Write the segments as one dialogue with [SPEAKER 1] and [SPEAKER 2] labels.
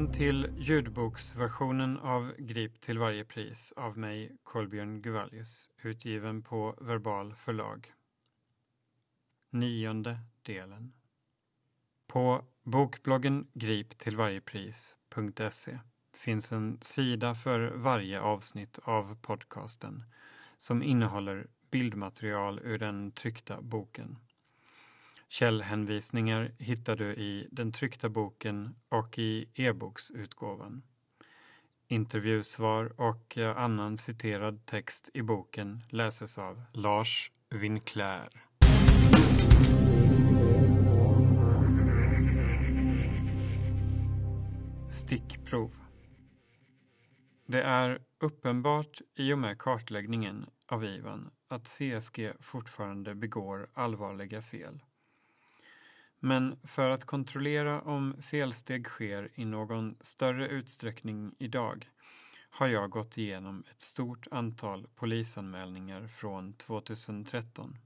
[SPEAKER 1] Välkommen till ljudboksversionen av Grip till varje pris av mig, Kolbjörn Guvallius, utgiven på Verbal förlag. Nionde delen. På bokbloggen griptillvarjepris.se finns en sida för varje avsnitt av podcasten som innehåller bildmaterial ur den tryckta boken. Källhänvisningar hittar du i den tryckta boken och i e-boksutgåvan. Intervjusvar och eh, annan citerad text i boken läses av Lars Winclair. Stickprov Det är uppenbart i och med kartläggningen av Ivan att CSG fortfarande begår allvarliga fel. Men för att kontrollera om felsteg sker i någon större utsträckning idag har jag gått igenom ett stort antal polisanmälningar från 2013.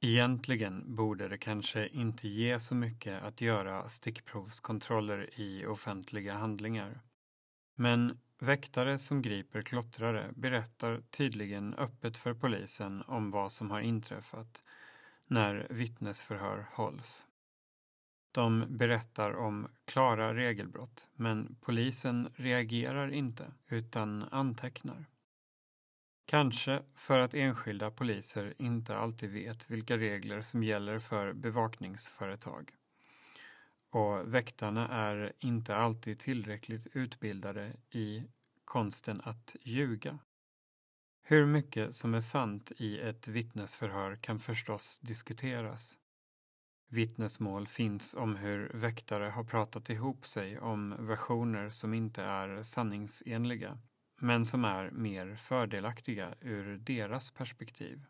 [SPEAKER 1] Egentligen borde det kanske inte ge så mycket att göra stickprovskontroller i offentliga handlingar. Men väktare som griper klottrare berättar tydligen öppet för polisen om vad som har inträffat när vittnesförhör hålls. De berättar om klara regelbrott, men polisen reagerar inte utan antecknar. Kanske för att enskilda poliser inte alltid vet vilka regler som gäller för bevakningsföretag. Och väktarna är inte alltid tillräckligt utbildade i konsten att ljuga. Hur mycket som är sant i ett vittnesförhör kan förstås diskuteras. Vittnesmål finns om hur väktare har pratat ihop sig om versioner som inte är sanningsenliga, men som är mer fördelaktiga ur deras perspektiv.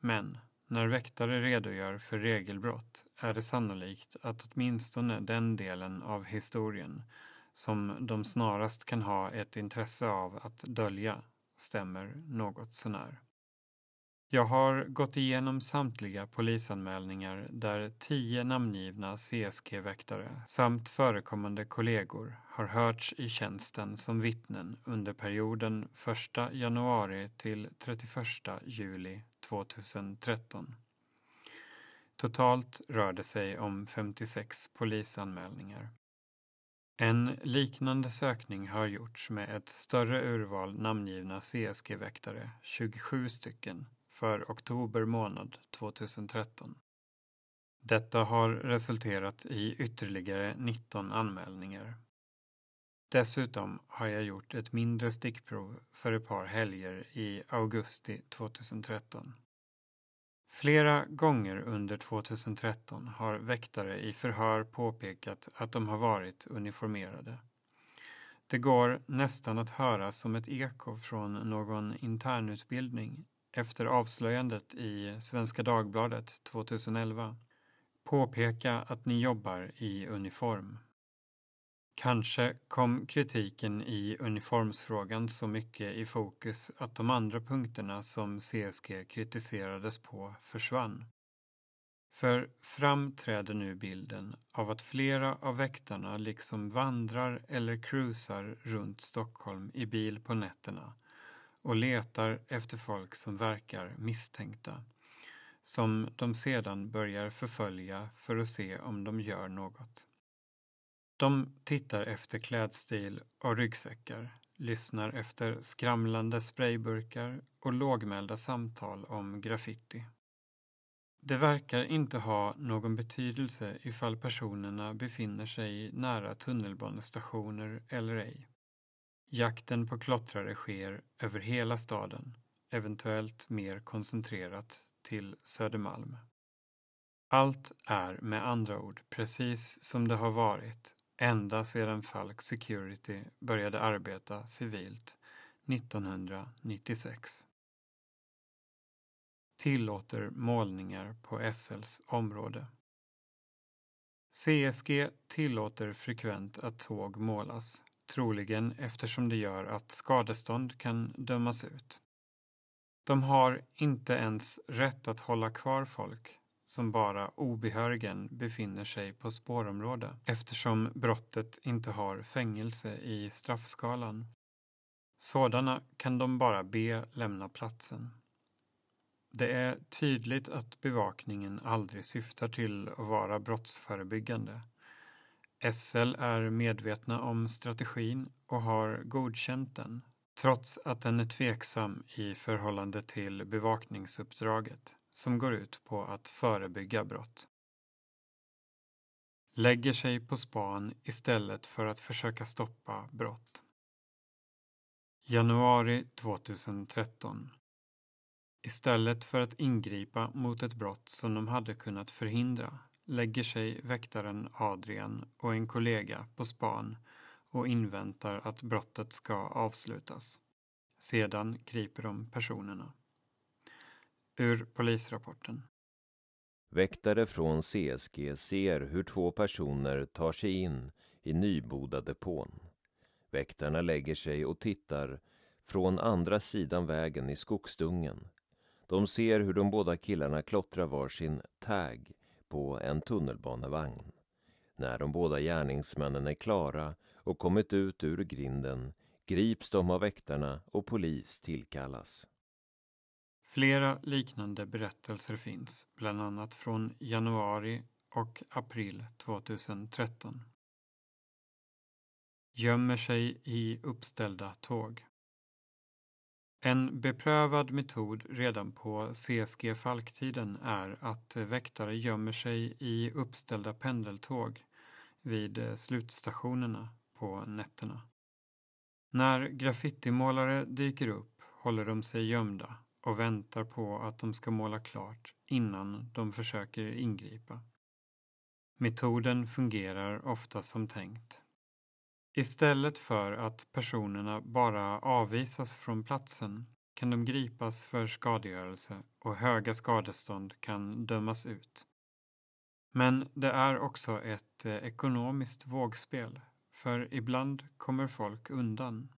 [SPEAKER 1] Men när väktare redogör för regelbrott är det sannolikt att åtminstone den delen av historien som de snarast kan ha ett intresse av att dölja stämmer något sånär. Jag har gått igenom samtliga polisanmälningar där tio namngivna CSG-väktare samt förekommande kollegor har hörts i tjänsten som vittnen under perioden 1 januari till 31 juli 2013. Totalt rör det sig om 56 polisanmälningar. En liknande sökning har gjorts med ett större urval namngivna CSG-väktare, 27 stycken, för oktober månad 2013. Detta har resulterat i ytterligare 19 anmälningar. Dessutom har jag gjort ett mindre stickprov för ett par helger i augusti 2013. Flera gånger under 2013 har väktare i förhör påpekat att de har varit uniformerade. Det går nästan att höra som ett eko från någon internutbildning efter avslöjandet i Svenska Dagbladet 2011 påpeka att ni jobbar i uniform. Kanske kom kritiken i uniformsfrågan så mycket i fokus att de andra punkterna som CSG kritiserades på försvann. För framträder nu bilden av att flera av väktarna liksom vandrar eller cruisar runt Stockholm i bil på nätterna och letar efter folk som verkar misstänkta, som de sedan börjar förfölja för att se om de gör något. De tittar efter klädstil och ryggsäckar, lyssnar efter skramlande sprayburkar och lågmälda samtal om graffiti. Det verkar inte ha någon betydelse ifall personerna befinner sig nära tunnelbanestationer eller ej. Jakten på klottrare sker över hela staden, eventuellt mer koncentrerat till Södermalm. Allt är med andra ord precis som det har varit ända sedan Falk Security började arbeta civilt 1996. Tillåter målningar på SLs område. CSG tillåter frekvent att tåg målas troligen eftersom det gör att skadestånd kan dömas ut. De har inte ens rätt att hålla kvar folk, som bara obehörigen befinner sig på spårområde eftersom brottet inte har fängelse i straffskalan. Sådana kan de bara be lämna platsen. Det är tydligt att bevakningen aldrig syftar till att vara brottsförebyggande. SL är medvetna om strategin och har godkänt den, trots att den är tveksam i förhållande till bevakningsuppdraget som går ut på att förebygga brott. Lägger sig på span istället för att försöka stoppa brott. Januari 2013 Istället för att ingripa mot ett brott som de hade kunnat förhindra lägger sig väktaren Adrian och en kollega på span och inväntar att brottet ska avslutas. Sedan griper de personerna. Ur polisrapporten.
[SPEAKER 2] Väktare från CSG ser hur två personer tar sig in i Nybodadepån. Väktarna lägger sig och tittar från andra sidan vägen i skogsdungen. De ser hur de båda killarna klottrar var sin tag på en tunnelbanevagn. När de båda gärningsmännen är klara och kommit ut ur grinden grips de av väktarna och polis tillkallas.
[SPEAKER 1] Flera liknande berättelser finns, bland annat från januari och april 2013. Gömmer sig i uppställda tåg. En beprövad metod redan på CSG Falktiden är att väktare gömmer sig i uppställda pendeltåg vid slutstationerna på nätterna. När graffitimålare dyker upp håller de sig gömda och väntar på att de ska måla klart innan de försöker ingripa. Metoden fungerar ofta som tänkt. Istället för att personerna bara avvisas från platsen kan de gripas för skadegörelse och höga skadestånd kan dömas ut. Men det är också ett eh, ekonomiskt vågspel, för ibland kommer folk undan.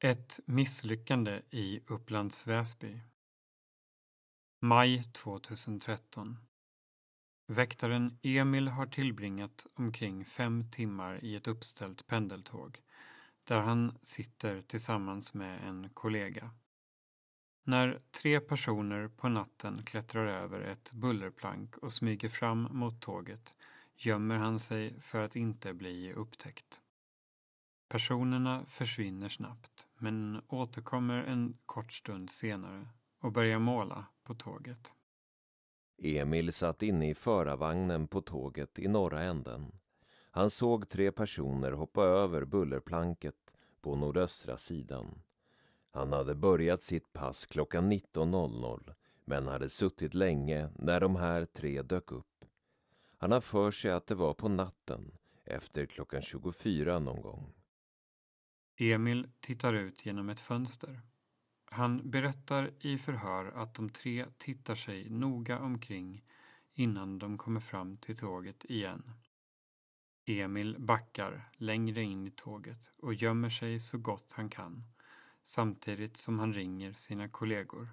[SPEAKER 1] Ett misslyckande i Upplands Väsby. Maj 2013. Väktaren Emil har tillbringat omkring fem timmar i ett uppställt pendeltåg där han sitter tillsammans med en kollega. När tre personer på natten klättrar över ett bullerplank och smyger fram mot tåget gömmer han sig för att inte bli upptäckt. Personerna försvinner snabbt men återkommer en kort stund senare och börjar måla på tåget.
[SPEAKER 2] Emil satt inne i förarvagnen på tåget i norra änden. Han såg tre personer hoppa över bullerplanket på nordöstra sidan. Han hade börjat sitt pass klockan 19.00 men hade suttit länge när de här tre dök upp. Han har för sig att det var på natten, efter klockan 24 någon gång.
[SPEAKER 1] Emil tittar ut genom ett fönster. Han berättar i förhör att de tre tittar sig noga omkring innan de kommer fram till tåget igen. Emil backar längre in i tåget och gömmer sig så gott han kan samtidigt som han ringer sina kollegor.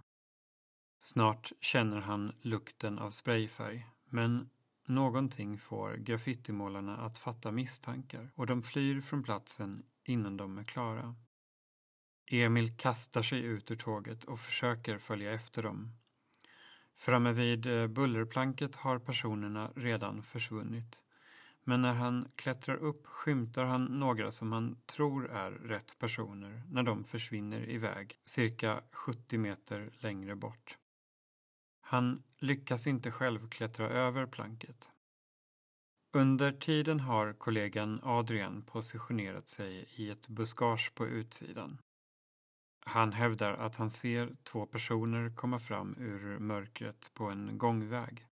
[SPEAKER 1] Snart känner han lukten av sprayfärg men någonting får graffitimålarna att fatta misstankar och de flyr från platsen innan de är klara. Emil kastar sig ut ur tåget och försöker följa efter dem. Framme vid eh, bullerplanket har personerna redan försvunnit. Men när han klättrar upp skymtar han några som han tror är rätt personer när de försvinner iväg cirka 70 meter längre bort. Han lyckas inte själv klättra över planket. Under tiden har kollegan Adrian positionerat sig i ett buskage på utsidan. Han hävdar att han ser två personer komma fram ur mörkret på en gångväg.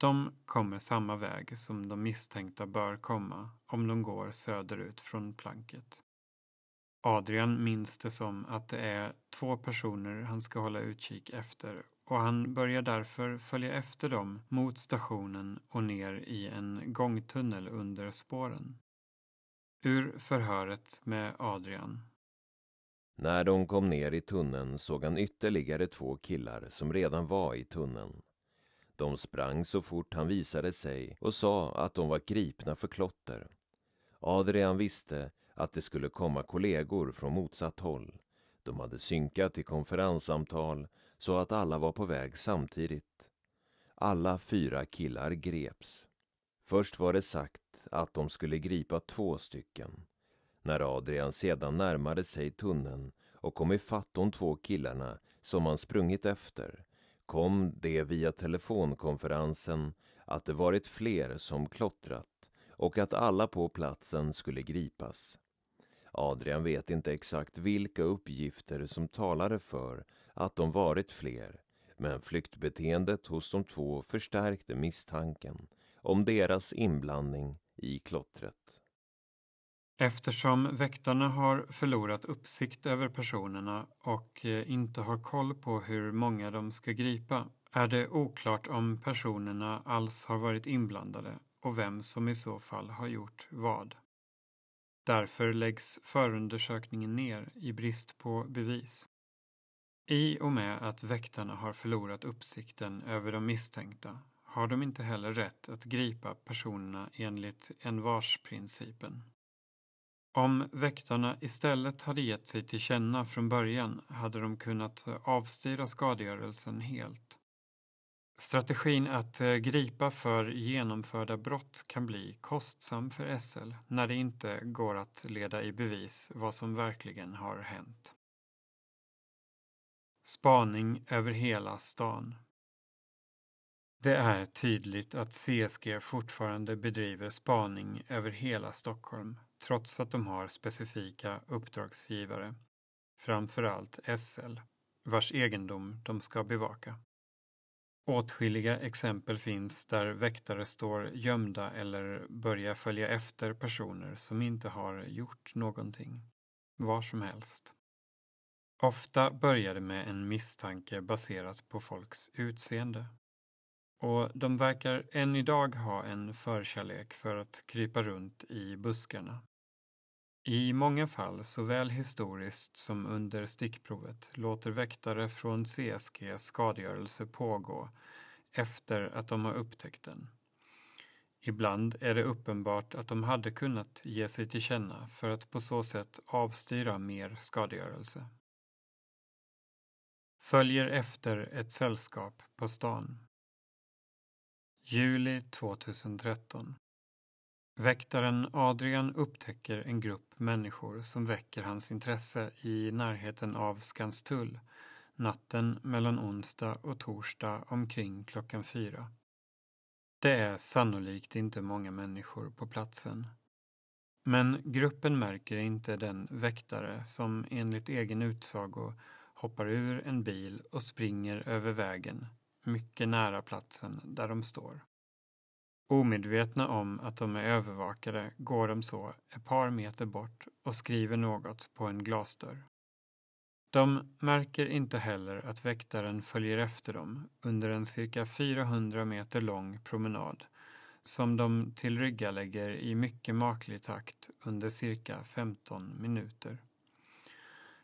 [SPEAKER 1] De kommer samma väg som de misstänkta bör komma om de går söderut från planket. Adrian minns det som att det är två personer han ska hålla utkik efter och han börjar därför följa efter dem mot stationen och ner i en gångtunnel under spåren. Ur förhöret med Adrian
[SPEAKER 2] När de kom ner i tunneln såg han ytterligare två killar som redan var i tunneln. De sprang så fort han visade sig och sa att de var gripna för klotter. Adrian visste att det skulle komma kollegor från motsatt håll. De hade synkat i konferenssamtal så att alla var på väg samtidigt. Alla fyra killar greps. Först var det sagt att de skulle gripa två stycken. När Adrian sedan närmade sig tunneln och kom ifatt de två killarna som han sprungit efter kom det via telefonkonferensen att det varit fler som klottrat och att alla på platsen skulle gripas. Adrian vet inte exakt vilka uppgifter som talade för att de varit fler, men flyktbeteendet hos de två förstärkte misstanken om deras inblandning i klottret.
[SPEAKER 1] Eftersom väktarna har förlorat uppsikt över personerna och eh, inte har koll på hur många de ska gripa är det oklart om personerna alls har varit inblandade och vem som i så fall har gjort vad. Därför läggs förundersökningen ner i brist på bevis. I och med att väktarna har förlorat uppsikten över de misstänkta har de inte heller rätt att gripa personerna enligt envarsprincipen. Om väktarna istället hade gett sig till känna från början hade de kunnat avstyra skadegörelsen helt. Strategin att eh, gripa för genomförda brott kan bli kostsam för SL när det inte går att leda i bevis vad som verkligen har hänt. Spaning över hela stan. Det är tydligt att CSG fortfarande bedriver spaning över hela Stockholm trots att de har specifika uppdragsgivare, framförallt SL, vars egendom de ska bevaka. Åtskilliga exempel finns där väktare står gömda eller börjar följa efter personer som inte har gjort någonting, var som helst. Ofta börjar det med en misstanke baserat på folks utseende. Och de verkar än idag ha en förkärlek för att krypa runt i buskarna. I många fall, såväl historiskt som under stickprovet, låter väktare från CSG skadegörelse pågå efter att de har upptäckt den. Ibland är det uppenbart att de hade kunnat ge sig till känna för att på så sätt avstyra mer skadegörelse. Följer efter ett sällskap på stan. Juli 2013. Väktaren Adrian upptäcker en grupp människor som väcker hans intresse i närheten av Skanstull natten mellan onsdag och torsdag omkring klockan fyra. Det är sannolikt inte många människor på platsen. Men gruppen märker inte den väktare som enligt egen utsago hoppar ur en bil och springer över vägen mycket nära platsen där de står. Omedvetna om att de är övervakade går de så ett par meter bort och skriver något på en glasdörr. De märker inte heller att väktaren följer efter dem under en cirka 400 meter lång promenad som de tillryggalägger i mycket maklig takt under cirka 15 minuter.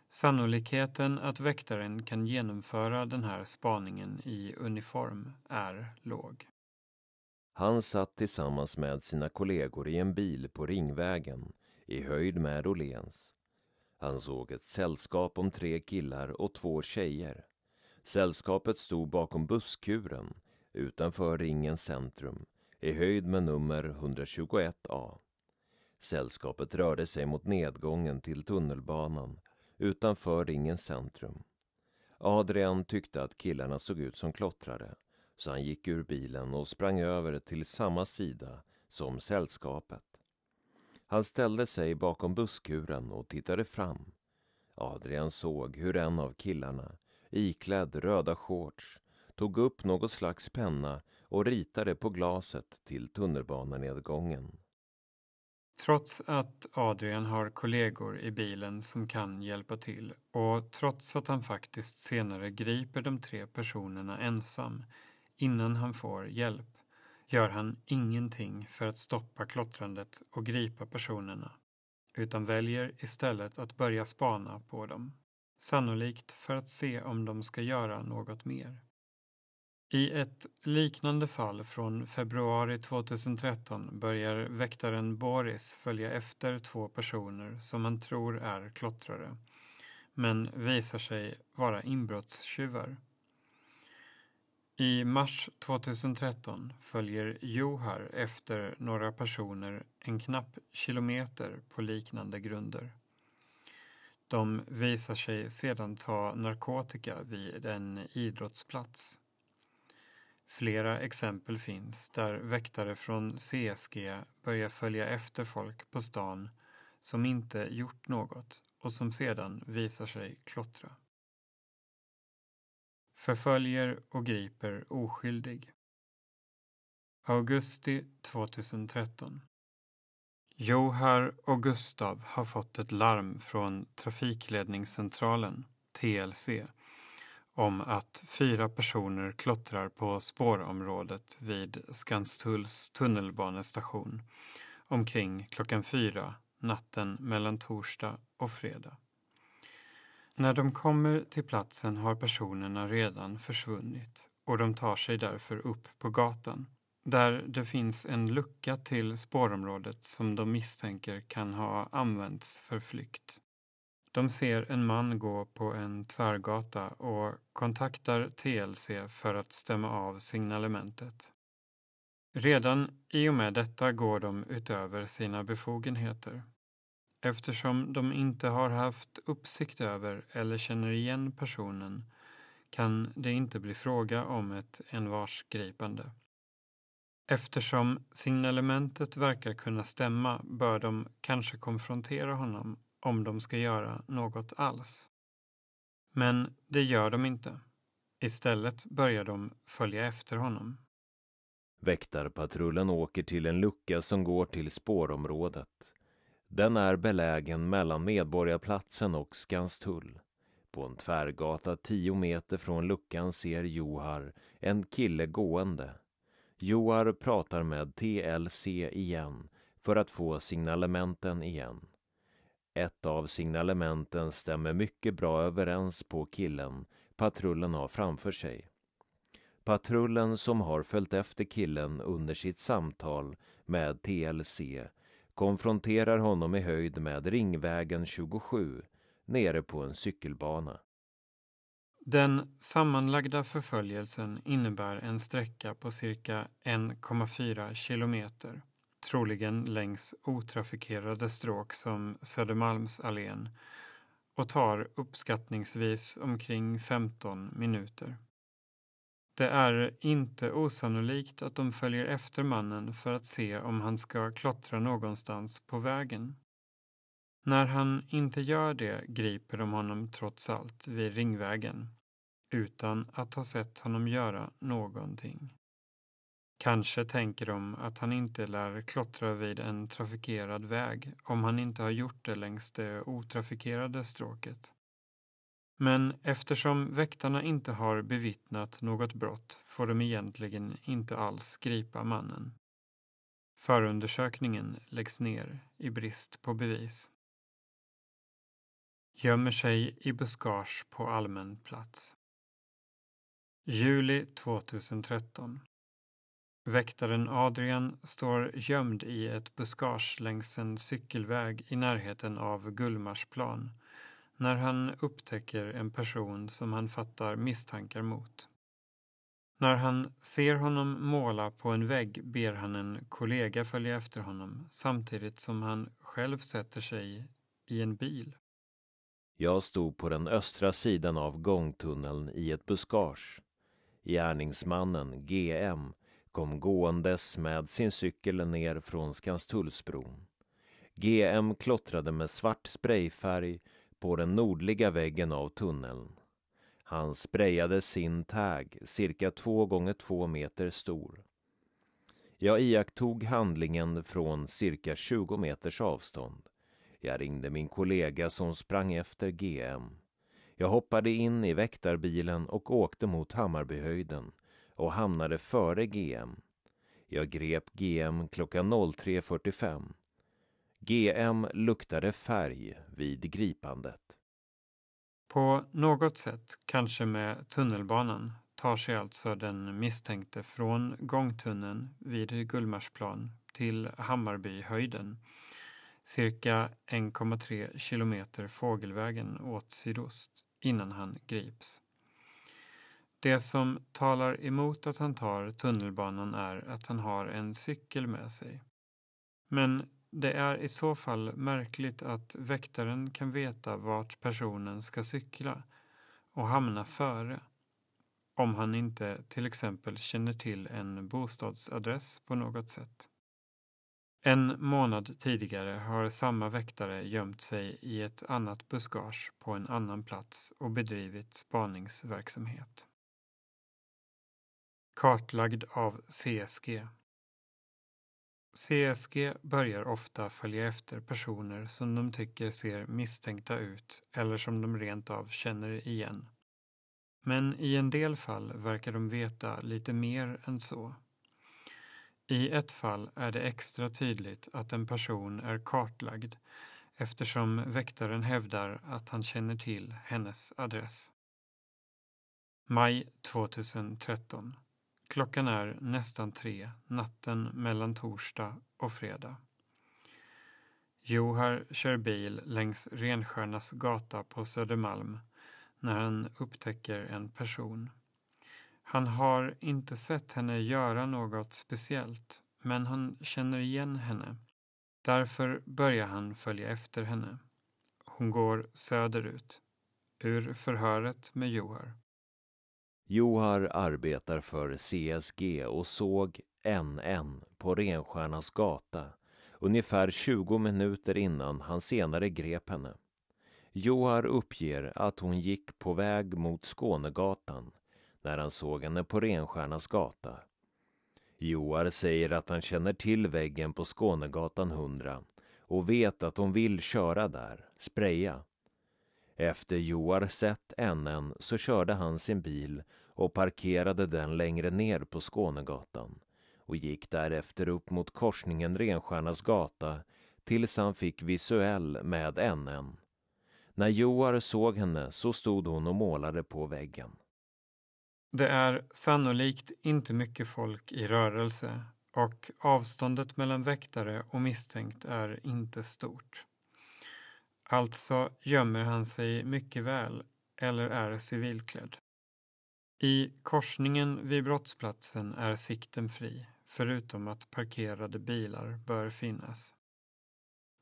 [SPEAKER 1] Sannolikheten att väktaren kan genomföra den här spaningen i uniform är låg.
[SPEAKER 2] Han satt tillsammans med sina kollegor i en bil på Ringvägen i höjd med Åhléns. Han såg ett sällskap om tre killar och två tjejer. Sällskapet stod bakom busskuren utanför Ringens centrum i höjd med nummer 121A. Sällskapet rörde sig mot nedgången till tunnelbanan utanför Ringens centrum. Adrian tyckte att killarna såg ut som klottrare så han gick ur bilen och sprang över till samma sida som sällskapet. Han ställde sig bakom busskuren och tittade fram. Adrian såg hur en av killarna, iklädd röda shorts, tog upp något slags penna och ritade på glaset till tunnelbanenedgången.
[SPEAKER 1] Trots att Adrian har kollegor i bilen som kan hjälpa till och trots att han faktiskt senare griper de tre personerna ensam innan han får hjälp gör han ingenting för att stoppa klottrandet och gripa personerna, utan väljer istället att börja spana på dem. sannolikt för att se om de ska göra något mer. I ett liknande fall från februari 2013 börjar väktaren Boris följa efter två personer som han tror är klottrare, men visar sig vara inbrottstjuvar. I mars 2013 följer Johar efter några personer en knapp kilometer på liknande grunder. De visar sig sedan ta narkotika vid en idrottsplats. Flera exempel finns där väktare från CSG börjar följa efter folk på stan som inte gjort något och som sedan visar sig klottra. Förföljer och griper oskyldig. Augusti 2013 Johar och Gustav har fått ett larm från Trafikledningscentralen, TLC, om att fyra personer klottrar på spårområdet vid Skanstulls tunnelbanestation omkring klockan fyra natten mellan torsdag och fredag. När de kommer till platsen har personerna redan försvunnit och de tar sig därför upp på gatan där det finns en lucka till spårområdet som de misstänker kan ha använts för flykt. De ser en man gå på en tvärgata och kontaktar TLC för att stämma av signalementet. Redan i och med detta går de utöver sina befogenheter. Eftersom de inte har haft uppsikt över eller känner igen personen kan det inte bli fråga om ett envarsgripande. Eftersom signalementet verkar kunna stämma bör de kanske konfrontera honom om de ska göra något alls. Men det gör de inte. Istället börjar de följa efter honom.
[SPEAKER 2] Väktarpatrullen åker till en lucka som går till spårområdet. Den är belägen mellan Medborgarplatsen och Skanstull. På en tvärgata tio meter från luckan ser Johar en kille gående. Johar pratar med TLC igen för att få signalementen igen. Ett av signalementen stämmer mycket bra överens på killen patrullen har framför sig. Patrullen som har följt efter killen under sitt samtal med TLC konfronterar honom i höjd med Ringvägen 27 nere på en cykelbana.
[SPEAKER 1] Den sammanlagda förföljelsen innebär en sträcka på cirka 1,4 kilometer troligen längs otrafikerade stråk som Södermalmsallén och tar uppskattningsvis omkring 15 minuter. Det är inte osannolikt att de följer efter mannen för att se om han ska klottra någonstans på vägen. När han inte gör det griper de honom trots allt vid Ringvägen utan att ha sett honom göra någonting. Kanske tänker de att han inte lär klottra vid en trafikerad väg om han inte har gjort det längs det otrafikerade stråket. Men eftersom väktarna inte har bevittnat något brott får de egentligen inte alls gripa mannen. Förundersökningen läggs ner i brist på bevis. Gömmer sig i buskage på allmän plats. Juli 2013 Väktaren Adrian står gömd i ett buskage längs en cykelväg i närheten av Gullmarsplan när han upptäcker en person som han fattar misstankar mot. När han ser honom måla på en vägg ber han en kollega följa efter honom samtidigt som han själv sätter sig i en bil.
[SPEAKER 2] Jag stod på den östra sidan av gångtunneln i ett buskage. Gärningsmannen, GM, kom gåendes med sin cykel ner från Skanstullsbron. GM klottrade med svart sprayfärg på den nordliga väggen av tunneln. Han sprayade sin tag, cirka två gånger två meter stor. Jag iakttog handlingen från cirka 20 meters avstånd. Jag ringde min kollega som sprang efter GM. Jag hoppade in i väktarbilen och åkte mot Hammarbyhöjden och hamnade före GM. Jag grep GM klockan 03.45. GM luktade färg vid gripandet.
[SPEAKER 1] På något sätt, kanske med tunnelbanan, tar sig alltså den misstänkte från gångtunneln vid Gullmarsplan till Hammarbyhöjden, cirka 1,3 kilometer fågelvägen åt sydost, innan han grips. Det som talar emot att han tar tunnelbanan är att han har en cykel med sig. Men det är i så fall märkligt att väktaren kan veta vart personen ska cykla och hamna före. Om han inte till exempel känner till en bostadsadress på något sätt. En månad tidigare har samma väktare gömt sig i ett annat buskage på en annan plats och bedrivit spaningsverksamhet. Kartlagd av CSG CSG börjar ofta följa efter personer som de tycker ser misstänkta ut eller som de rent av känner igen. Men i en del fall verkar de veta lite mer än så. I ett fall är det extra tydligt att en person är kartlagd eftersom väktaren hävdar att han känner till hennes adress. Maj 2013 Klockan är nästan tre natten mellan torsdag och fredag. Johar kör bil längs Renstjärnas gata på Södermalm när han upptäcker en person. Han har inte sett henne göra något speciellt, men han känner igen henne. Därför börjar han följa efter henne. Hon går söderut. Ur förhöret med Johar.
[SPEAKER 2] Johar arbetar för CSG och såg NN på Renstjärnas gata ungefär 20 minuter innan han senare grep henne. Johar uppger att hon gick på väg mot Skånegatan när han såg henne på Renstjärnas gata. Johar säger att han känner till väggen på Skånegatan 100 och vet att hon vill köra där, spraya. Efter Joar sett NN så körde han sin bil och parkerade den längre ner på Skånegatan och gick därefter upp mot korsningen Renstjärnas gata tills han fick visuell med NN. När Joar såg henne så stod hon och målade på väggen.
[SPEAKER 1] Det är sannolikt inte mycket folk i rörelse och avståndet mellan väktare och misstänkt är inte stort. Alltså gömmer han sig mycket väl eller är civilklädd. I korsningen vid brottsplatsen är sikten fri, förutom att parkerade bilar bör finnas.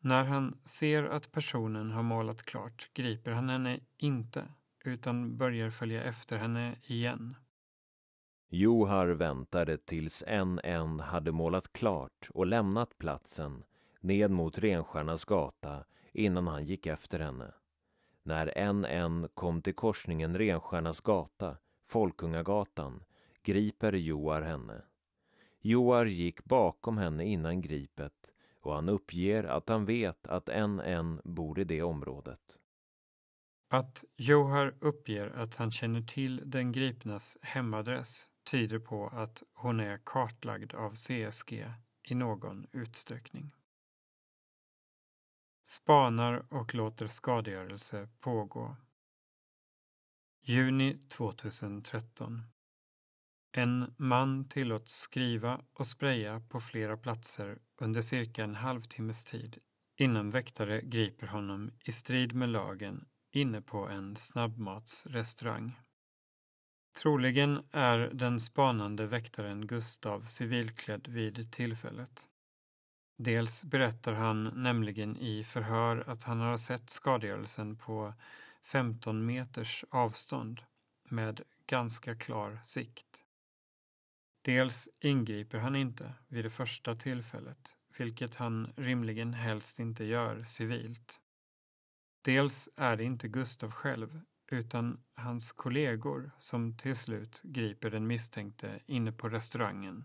[SPEAKER 1] När han ser att personen har målat klart griper han henne inte, utan börjar följa efter henne igen.
[SPEAKER 2] Johar väntade tills en en hade målat klart och lämnat platsen ned mot Renstjärnas gata innan han gick efter henne. När en en kom till korsningen Renstjärnas gata Folkungagatan griper Joar henne. Joar gick bakom henne innan gripet och han uppger att han vet att en en bor i det området.
[SPEAKER 1] Att Johar uppger att han känner till den gripnas hemadress tyder på att hon är kartlagd av CSG i någon utsträckning. Spanar och låter skadegörelse pågå. Juni 2013. En man tillåts skriva och spraya på flera platser under cirka en halvtimmes tid innan väktare griper honom i strid med lagen inne på en snabbmatsrestaurang. Troligen är den spanande väktaren Gustav civilklädd vid tillfället. Dels berättar han nämligen i förhör att han har sett skadegörelsen på 15 meters avstånd med ganska klar sikt. Dels ingriper han inte vid det första tillfället, vilket han rimligen helst inte gör civilt. Dels är det inte Gustav själv, utan hans kollegor som till slut griper den misstänkte inne på restaurangen.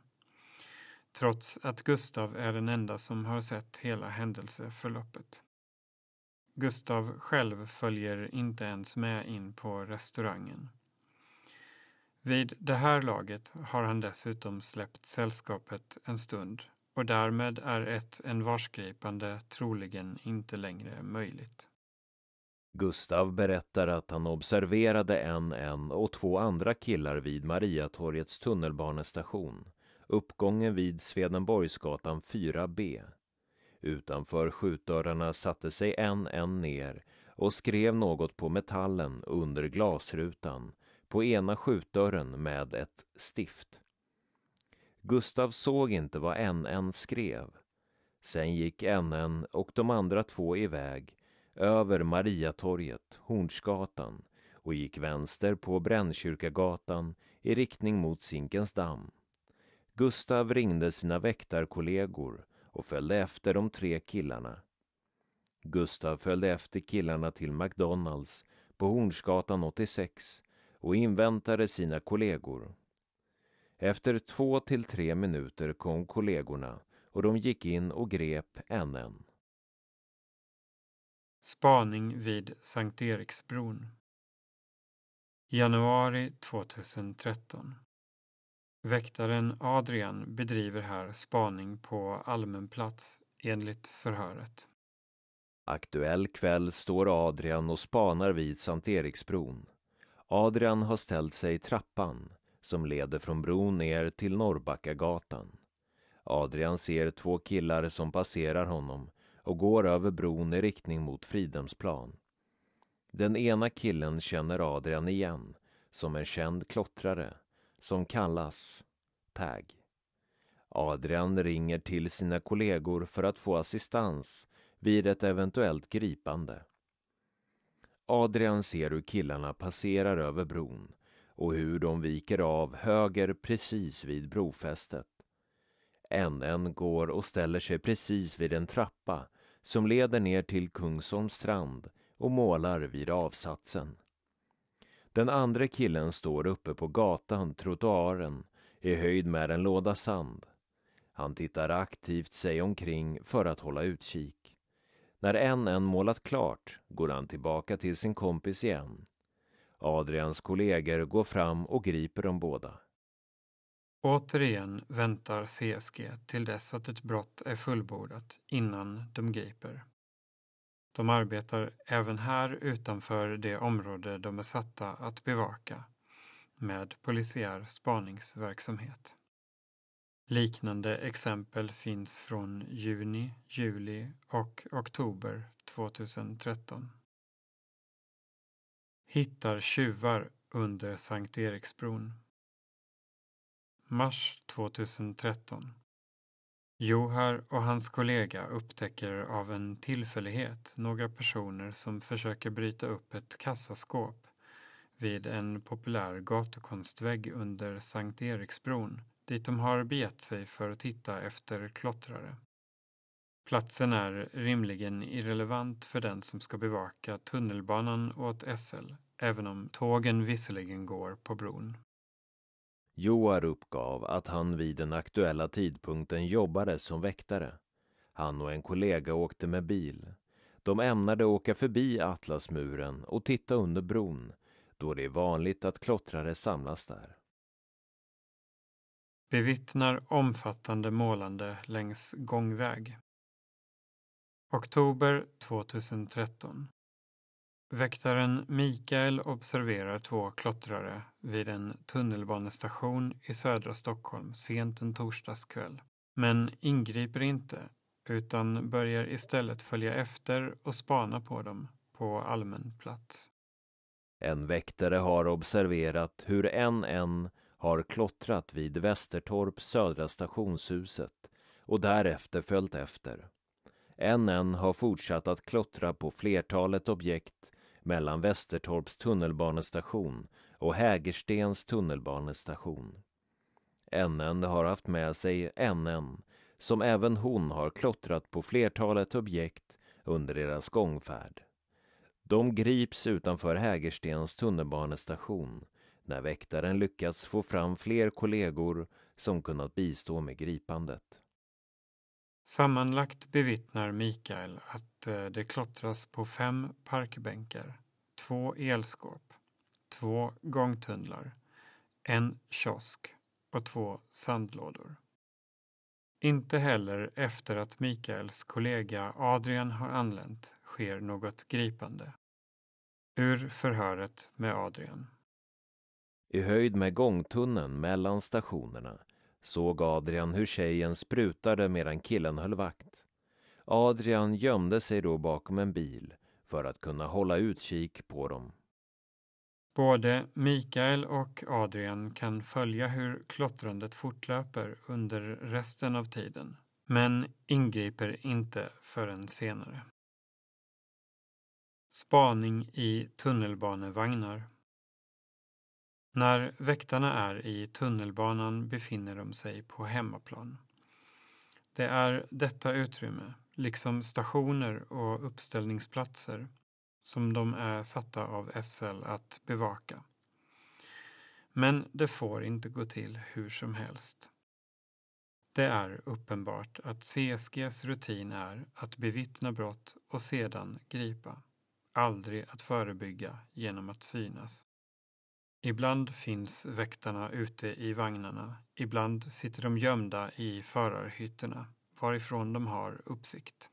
[SPEAKER 1] Trots att Gustav är den enda som har sett hela händelseförloppet. Gustav själv följer inte ens med in på restaurangen. Vid det här laget har han dessutom släppt sällskapet en stund och därmed är ett envarsgripande troligen inte längre möjligt.
[SPEAKER 2] Gustav berättar att han observerade en, en och två andra killar vid Mariatorgets tunnelbanestation, uppgången vid Swedenborgsgatan 4B. Utanför skjutdörrarna satte sig en, en ner och skrev något på metallen under glasrutan på ena skjutdörren med ett stift. Gustav såg inte vad en, en skrev. Sen gick en, en och de andra två iväg över Mariatorget, Hornsgatan och gick vänster på Brännkyrkagatan i riktning mot Zinkensdamm. Gustav ringde sina väktarkollegor och följde efter de tre killarna. Gustav följde efter killarna till McDonalds på Hornsgatan 86 och inväntade sina kollegor. Efter två till tre minuter kom kollegorna och de gick in och grep en en.
[SPEAKER 1] Spaning vid Sankt Eriksbron. Januari 2013. Väktaren Adrian bedriver här spaning på allmän plats enligt förhöret.
[SPEAKER 2] Aktuell kväll står Adrian och spanar vid Sankt Eriksbron. Adrian har ställt sig i trappan som leder från bron ner till Norrbackagatan. Adrian ser två killar som passerar honom och går över bron i riktning mot Fridhemsplan. Den ena killen känner Adrian igen som en känd klottrare som kallas Tag. Adrian ringer till sina kollegor för att få assistans vid ett eventuellt gripande. Adrian ser hur killarna passerar över bron och hur de viker av höger precis vid brofästet. NN går och ställer sig precis vid en trappa som leder ner till Kungsholms strand och målar vid avsatsen. Den andra killen står uppe på gatan, trottoaren, i höjd med en låda sand. Han tittar aktivt sig omkring för att hålla utkik. När en en målat klart går han tillbaka till sin kompis igen. Adrians kollegor går fram och griper dem båda.
[SPEAKER 1] Återigen väntar CSG till dess att ett brott är fullbordat innan de griper. De arbetar även här utanför det område de är satta att bevaka med polisiär spaningsverksamhet. Liknande exempel finns från juni, juli och oktober 2013. Hittar tjuvar under Sankt Eriksbron Mars 2013. Johar och hans kollega upptäcker av en tillfällighet några personer som försöker bryta upp ett kassaskåp vid en populär gatukonstvägg under Sankt Eriksbron dit de har begett sig för att titta efter klottrare. Platsen är rimligen irrelevant för den som ska bevaka tunnelbanan åt SL, även om tågen visserligen går på bron.
[SPEAKER 2] Joar uppgav att han vid den aktuella tidpunkten jobbade som väktare. Han och en kollega åkte med bil. De ämnade åka förbi Atlasmuren och titta under bron, då det är vanligt att klottrare samlas där.
[SPEAKER 1] Bevittnar omfattande målande längs gångväg. Oktober 2013. Väktaren Mikael observerar två klottrare vid en tunnelbanestation i södra Stockholm sent en torsdagskväll, men ingriper inte utan börjar istället följa efter och spana på dem på allmän plats.
[SPEAKER 2] En väktare har observerat hur en en har klottrat vid Västertorp södra stationshuset och därefter följt efter. En en har fortsatt att klottra på flertalet objekt mellan Västertorps tunnelbanestation och Hägerstens tunnelbanestation. NN har haft med sig NN, som även hon har klottrat på flertalet objekt under deras gångfärd. De grips utanför Hägerstens tunnelbanestation när väktaren lyckats få fram fler kollegor som kunnat bistå med gripandet.
[SPEAKER 1] Sammanlagt bevittnar Mikael att eh, det klottras på fem parkbänkar, två elskåp, två gångtunnlar, en kiosk och två sandlådor. Inte heller efter att Mikaels kollega Adrian har anlänt sker något gripande. Ur förhöret med Adrian.
[SPEAKER 2] I höjd med gångtunneln mellan stationerna såg Adrian hur tjejen sprutade medan killen höll vakt. Adrian gömde sig då bakom en bil för att kunna hålla utkik på dem.
[SPEAKER 1] Både Mikael och Adrian kan följa hur klottrandet fortlöper under resten av tiden, men ingriper inte förrän senare. Spaning i tunnelbanevagnar när väktarna är i tunnelbanan befinner de sig på hemmaplan. Det är detta utrymme, liksom stationer och uppställningsplatser, som de är satta av SL att bevaka. Men det får inte gå till hur som helst. Det är uppenbart att CSGs rutin är att bevittna brott och sedan gripa, aldrig att förebygga genom att synas. Ibland finns väktarna ute i vagnarna, ibland sitter de gömda i förarhytterna varifrån de har uppsikt.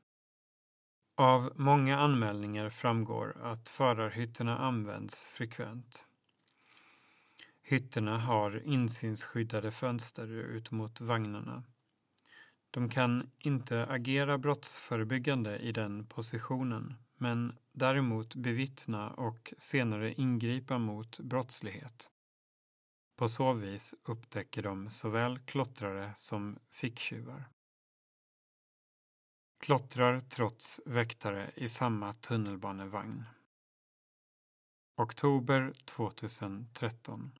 [SPEAKER 1] Av många anmälningar framgår att förarhytterna används frekvent. Hytterna har insynsskyddade fönster ut mot vagnarna. De kan inte agera brottsförebyggande i den positionen men däremot bevittna och senare ingripa mot brottslighet. På så vis upptäcker de såväl klottrare som ficktjuvar. Klottrar trots väktare i samma tunnelbanevagn. Oktober 2013.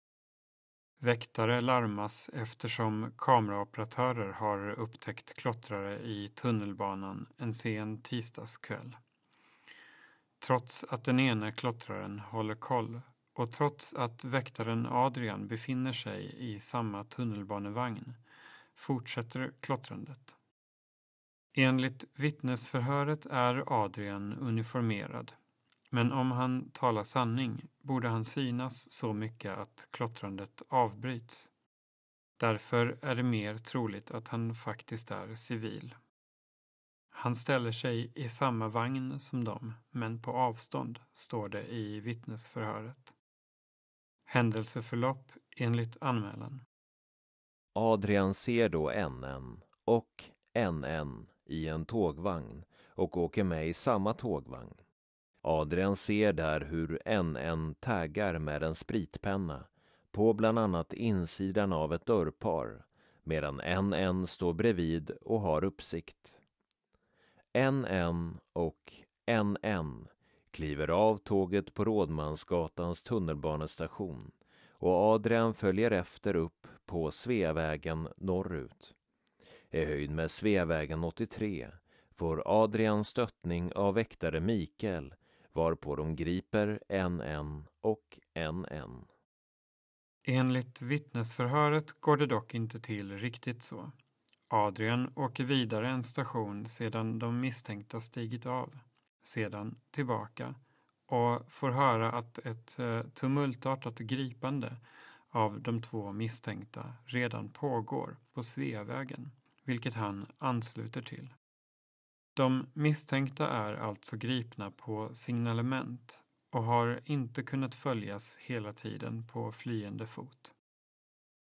[SPEAKER 1] Väktare larmas eftersom kameraoperatörer har upptäckt klottrare i tunnelbanan en sen tisdagskväll. Trots att den ene klottraren håller koll och trots att väktaren Adrian befinner sig i samma tunnelbanevagn fortsätter klottrandet. Enligt vittnesförhöret är Adrian uniformerad. Men om han talar sanning borde han synas så mycket att klottrandet avbryts. Därför är det mer troligt att han faktiskt är civil. Han ställer sig i samma vagn som dem, men på avstånd, står det i vittnesförhöret. Händelseförlopp enligt anmälan.
[SPEAKER 2] Adrian ser då NN och NN i en tågvagn och åker med i samma tågvagn. Adrian ser där hur NN taggar med en spritpenna på bland annat insidan av ett dörrpar medan NN står bredvid och har uppsikt. NN och NN kliver av tåget på Rådmansgatans tunnelbanestation och Adrian följer efter upp på Sveavägen norrut. I höjd med Sveavägen 83 får Adrian stöttning av väktare Mikael varpå de griper NN och NN.
[SPEAKER 1] Enligt vittnesförhöret går det dock inte till riktigt så. Adrian åker vidare en station sedan de misstänkta stigit av, sedan tillbaka och får höra att ett eh, tumultartat gripande av de två misstänkta redan pågår på Sveavägen vilket han ansluter till. De misstänkta är alltså gripna på signalement och har inte kunnat följas hela tiden på flyende fot.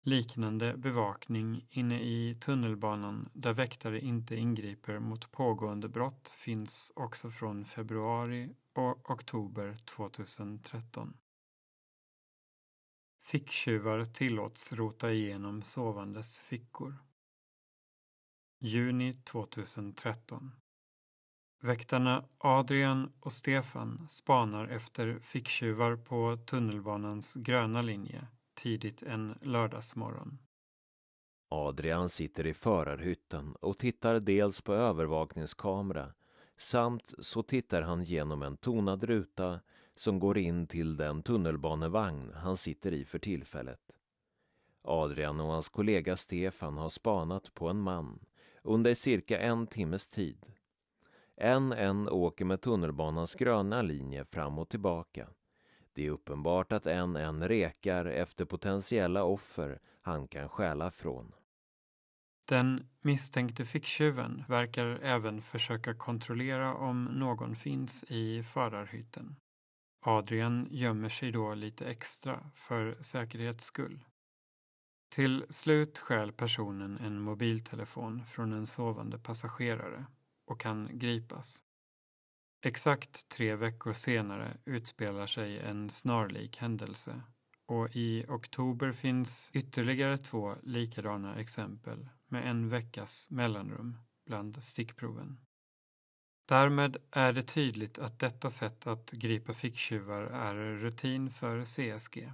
[SPEAKER 1] Liknande bevakning inne i tunnelbanan där väktare inte ingriper mot pågående brott finns också från februari och oktober 2013. Ficktjuvar tillåts rota igenom sovandes fickor. Juni 2013. Väktarna Adrian och Stefan spanar efter ficktjuvar på tunnelbanans gröna linje tidigt en lördagsmorgon.
[SPEAKER 2] Adrian sitter i förarhytten och tittar dels på övervakningskamera samt så tittar han genom en tonad ruta som går in till den tunnelbanevagn han sitter i för tillfället. Adrian och hans kollega Stefan har spanat på en man under cirka en timmes tid. En en åker med tunnelbanans gröna linje fram och tillbaka. Det är uppenbart att en en rekar efter potentiella offer han kan stjäla från.
[SPEAKER 1] Den misstänkte ficktjuven verkar även försöka kontrollera om någon finns i förarhytten. Adrian gömmer sig då lite extra för säkerhets skull. Till slut stjäl personen en mobiltelefon från en sovande passagerare och kan gripas. Exakt tre veckor senare utspelar sig en snarlik händelse och i oktober finns ytterligare två likadana exempel med en veckas mellanrum bland stickproven. Därmed är det tydligt att detta sätt att gripa ficktjuvar är rutin för CSG.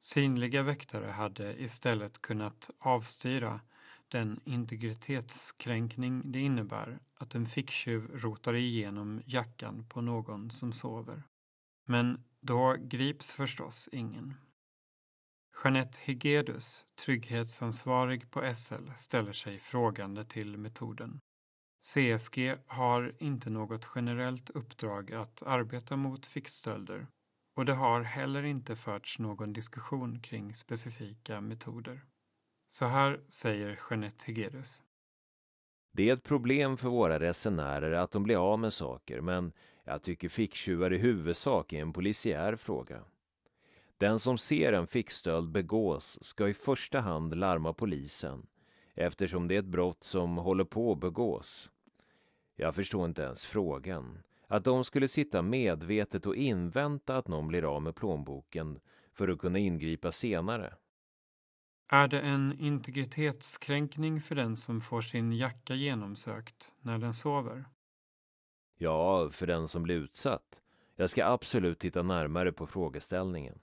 [SPEAKER 1] Synliga väktare hade istället kunnat avstyra den integritetskränkning det innebär att en ficktjuv rotar igenom jackan på någon som sover. Men då grips förstås ingen. Jeanette Hegedus, trygghetsansvarig på SL, ställer sig frågande till metoden. CSG har inte något generellt uppdrag att arbeta mot fickstölder och det har heller inte förts någon diskussion kring specifika metoder. Så här säger Jeanette Hegedus.
[SPEAKER 2] Det är ett problem för våra resenärer att de blir av med saker, men jag tycker ficktjuvar i huvudsak är en polisiär fråga. Den som ser en fickstöld begås ska i första hand larma polisen eftersom det är ett brott som håller på att begås. Jag förstår inte ens frågan. Att de skulle sitta medvetet och invänta att någon blir av med plånboken för att kunna ingripa senare.
[SPEAKER 1] Är det en integritetskränkning för den som får sin jacka genomsökt när den sover?
[SPEAKER 2] Ja, för den som blir utsatt. Jag ska absolut titta närmare på frågeställningen.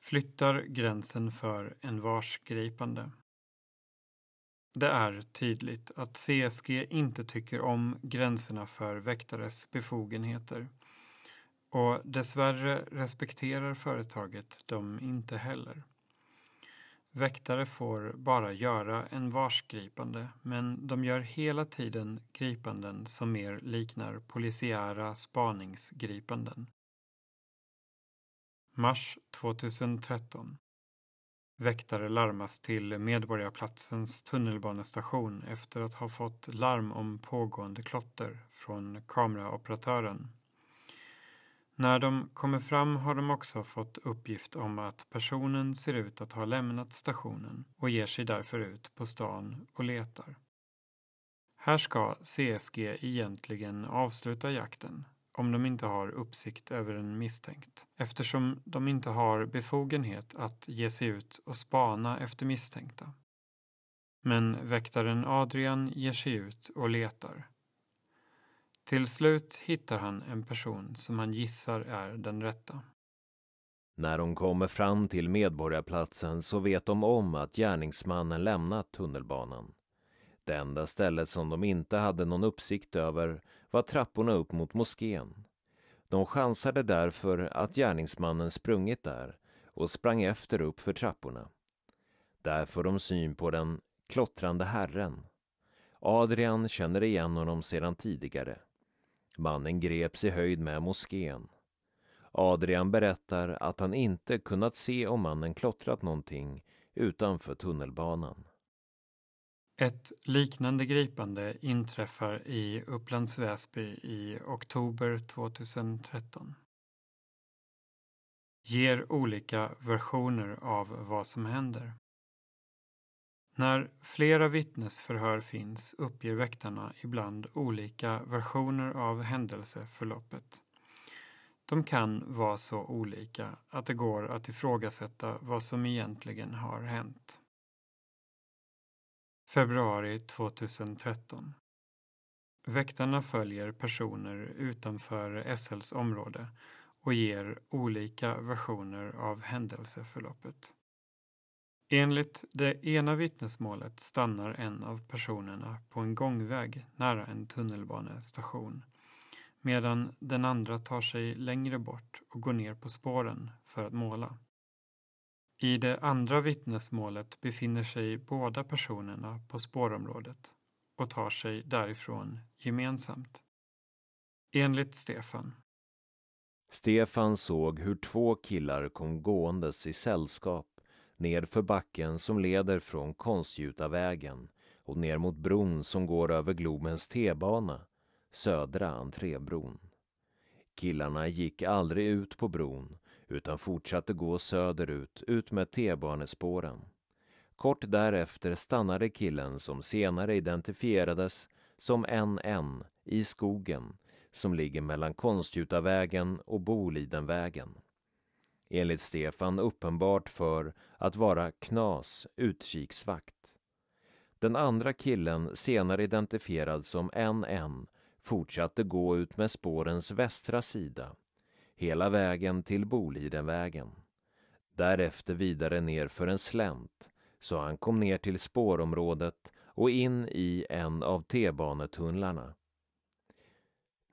[SPEAKER 1] Flyttar gränsen för en varsgripande. Det är tydligt att CSG inte tycker om gränserna för väktares befogenheter och dessvärre respekterar företaget dem inte heller. Väktare får bara göra en varsgripande men de gör hela tiden gripanden som mer liknar polisiära spaningsgripanden. Mars 2013 Väktare larmas till Medborgarplatsens tunnelbanestation efter att ha fått larm om pågående klotter från kameraoperatören. När de kommer fram har de också fått uppgift om att personen ser ut att ha lämnat stationen och ger sig därför ut på stan och letar. Här ska CSG egentligen avsluta jakten om de inte har uppsikt över en misstänkt, eftersom de inte har befogenhet att ge sig ut och spana efter misstänkta. Men väktaren Adrian ger sig ut och letar. Till slut hittar han en person som han gissar är den rätta.
[SPEAKER 2] När de kommer fram till Medborgarplatsen så vet de om att gärningsmannen lämnat tunnelbanan. Det enda stället som de inte hade någon uppsikt över var trapporna upp mot moskén. De chansade därför att gärningsmannen sprungit där och sprang efter upp för trapporna. Där får de syn på den klottrande herren. Adrian känner igen honom sedan tidigare. Mannen greps i höjd med moskén. Adrian berättar att han inte kunnat se om mannen klottrat någonting utanför tunnelbanan.
[SPEAKER 1] Ett liknande gripande inträffar i Upplands Väsby i oktober 2013. Ger olika versioner av vad som händer. När flera vittnesförhör finns uppger väktarna ibland olika versioner av händelseförloppet. De kan vara så olika att det går att ifrågasätta vad som egentligen har hänt. Februari 2013 Väktarna följer personer utanför SLs område och ger olika versioner av händelseförloppet. Enligt det ena vittnesmålet stannar en av personerna på en gångväg nära en tunnelbanestation medan den andra tar sig längre bort och går ner på spåren för att måla. I det andra vittnesmålet befinner sig båda personerna på spårområdet och tar sig därifrån gemensamt. Enligt Stefan.
[SPEAKER 2] Stefan såg hur två killar kom gåendes i sällskap nedför backen som leder från Konstgjutavägen och ner mot bron som går över Globens T-bana, Södra entrébron. Killarna gick aldrig ut på bron utan fortsatte gå söderut ut med T-banespåren. Kort därefter stannade killen som senare identifierades som NN i skogen som ligger mellan Konstgjutavägen och Bolidenvägen. Enligt Stefan uppenbart för att vara Knas utkiksvakt. Den andra killen, senare identifierad som NN, fortsatte gå ut med spårens västra sida, hela vägen till Bolidenvägen. Därefter vidare ner för en slänt, så han kom ner till spårområdet och in i en av T-banetunnlarna.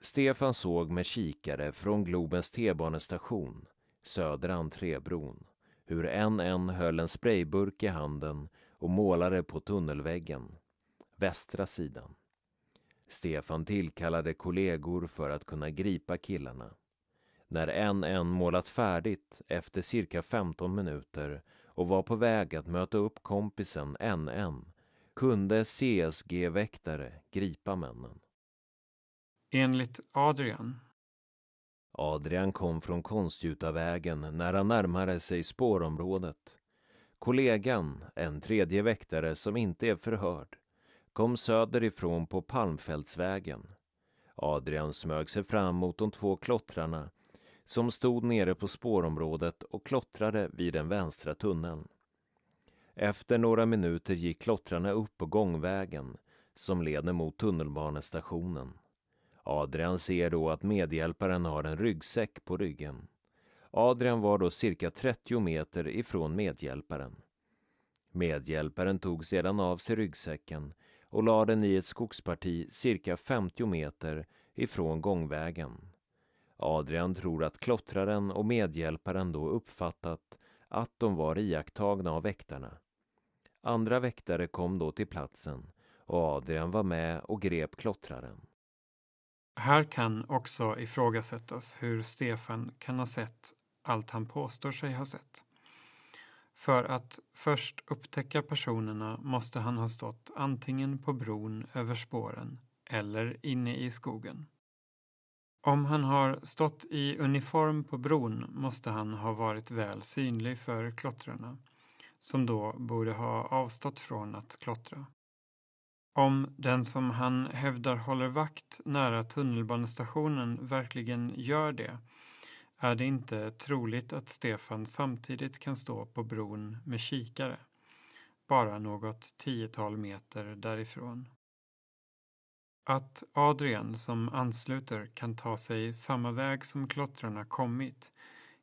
[SPEAKER 2] Stefan såg med kikare från Globens T-banestation, södra entrébron, hur en en höll en sprayburk i handen och målade på tunnelväggen, västra sidan. Stefan tillkallade kollegor för att kunna gripa killarna. När en en målat färdigt efter cirka 15 minuter och var på väg att möta upp kompisen NN kunde CSG-väktare gripa männen.
[SPEAKER 1] Enligt Adrian
[SPEAKER 2] Adrian kom från Konstgjutavägen när han närmade sig spårområdet. Kollegan, en tredje väktare som inte är förhörd, kom söderifrån på Palmfältsvägen. Adrian smög sig fram mot de två klottrarna som stod nere på spårområdet och klottrade vid den vänstra tunneln. Efter några minuter gick klottrarna upp på gångvägen som leder mot tunnelbanestationen. Adrian ser då att medhjälparen har en ryggsäck på ryggen. Adrian var då cirka 30 meter ifrån medhjälparen. Medhjälparen tog sedan av sig ryggsäcken och lade den i ett skogsparti cirka 50 meter ifrån gångvägen. Adrian tror att klottraren och medhjälparen då uppfattat att de var iakttagna av väktarna. Andra väktare kom då till platsen och Adrian var med och grep klottraren.
[SPEAKER 1] Här kan också ifrågasättas hur Stefan kan ha sett allt han påstår sig ha sett. För att först upptäcka personerna måste han ha stått antingen på bron över spåren eller inne i skogen. Om han har stått i uniform på bron måste han ha varit väl synlig för klottrarna, som då borde ha avstått från att klottra. Om den som han hävdar håller vakt nära tunnelbanestationen verkligen gör det är det inte troligt att Stefan samtidigt kan stå på bron med kikare, bara något tiotal meter därifrån. Att Adrian som ansluter kan ta sig samma väg som klottrarna kommit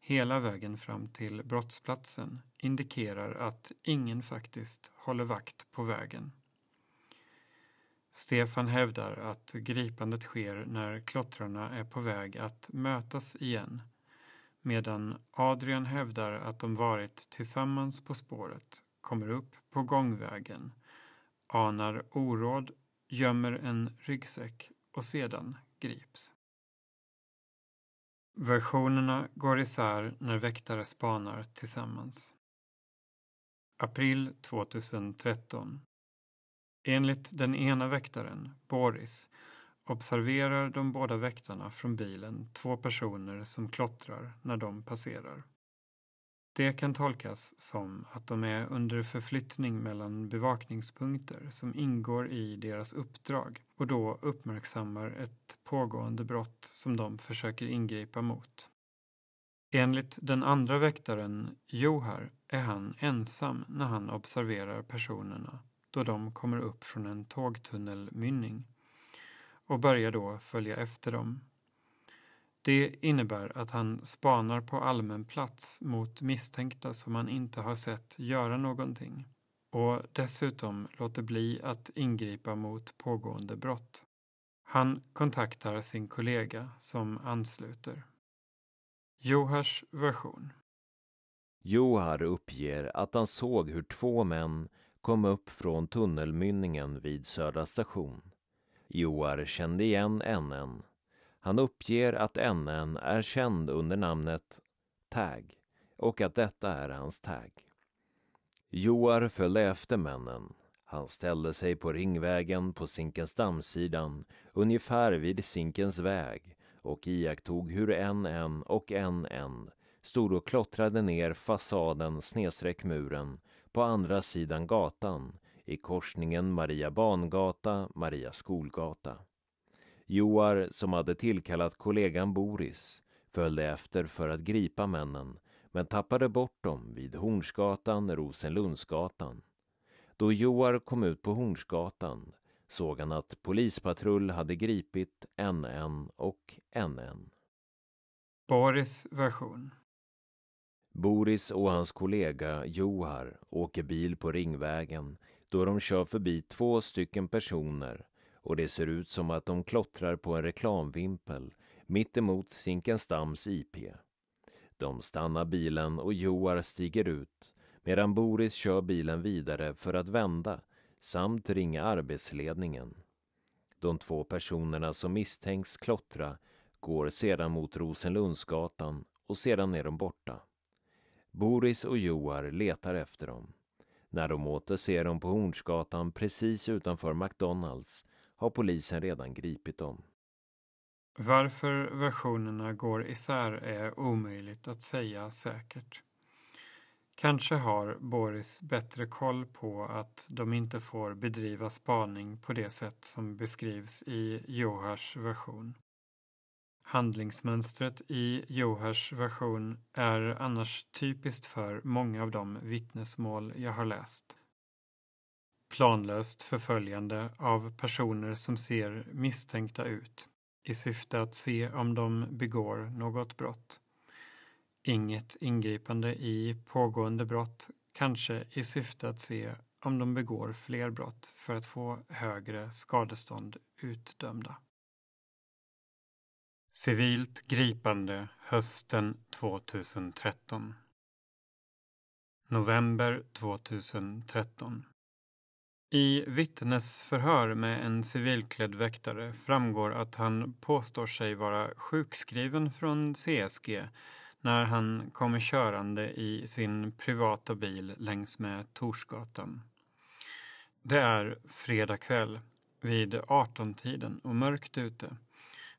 [SPEAKER 1] hela vägen fram till brottsplatsen indikerar att ingen faktiskt håller vakt på vägen. Stefan hävdar att gripandet sker när klottrarna är på väg att mötas igen medan Adrian hävdar att de varit tillsammans på spåret, kommer upp på gångvägen, anar oråd, gömmer en ryggsäck och sedan grips. Versionerna går isär när väktare spanar tillsammans. April 2013 Enligt den ena väktaren, Boris, observerar de båda väktarna från bilen två personer som klottrar när de passerar. Det kan tolkas som att de är under förflyttning mellan bevakningspunkter som ingår i deras uppdrag och då uppmärksammar ett pågående brott som de försöker ingripa mot. Enligt den andra väktaren, Johar, är han ensam när han observerar personerna då de kommer upp från en tågtunnelmynning och börjar då följa efter dem. Det innebär att han spanar på allmän plats mot misstänkta som han inte har sett göra någonting och dessutom låter bli att ingripa mot pågående brott. Han kontaktar sin kollega som ansluter. Johars version
[SPEAKER 2] Johar uppger att han såg hur två män kom upp från tunnelmynningen vid Södra station. Joar kände igen NN. Han uppger att NN är känd under namnet Tag och att detta är hans tag. Joar följde efter männen. Han ställde sig på Ringvägen på Zinkensdammssidan, ungefär vid Zinkens väg och iakttog hur NN och NN stod och klottrade ner fasaden snedstreck muren på andra sidan gatan i korsningen Maria Bangata, Maria Skolgata. Joar, som hade tillkallat kollegan Boris, följde efter för att gripa männen men tappade bort dem vid Hornsgatan, Rosenlundsgatan. Då Joar kom ut på Hornsgatan såg han att polispatrull hade gripit NN och NN.
[SPEAKER 1] Boris version
[SPEAKER 2] Boris och hans kollega Johar åker bil på Ringvägen då de kör förbi två stycken personer och det ser ut som att de klottrar på en reklamvimpel mittemot Zinkensdamms IP. De stannar bilen och Johar stiger ut medan Boris kör bilen vidare för att vända samt ringa arbetsledningen. De två personerna som misstänks klottra går sedan mot Rosenlundsgatan och sedan är de borta. Boris och Joar letar efter dem. När de åter ser dem på Hornsgatan precis utanför McDonalds har polisen redan gripit dem.
[SPEAKER 1] Varför versionerna går isär är omöjligt att säga säkert. Kanske har Boris bättre koll på att de inte får bedriva spaning på det sätt som beskrivs i Johars version. Handlingsmönstret i Johars version är annars typiskt för många av de vittnesmål jag har läst. Planlöst förföljande av personer som ser misstänkta ut i syfte att se om de begår något brott. Inget ingripande i pågående brott, kanske i syfte att se om de begår fler brott för att få högre skadestånd utdömda. Civilt gripande hösten 2013 November 2013 I vittnesförhör med en civilklädd väktare framgår att han påstår sig vara sjukskriven från CSG när han kommer körande i sin privata bil längs med Torsgatan. Det är fredag kväll vid 18-tiden och mörkt ute.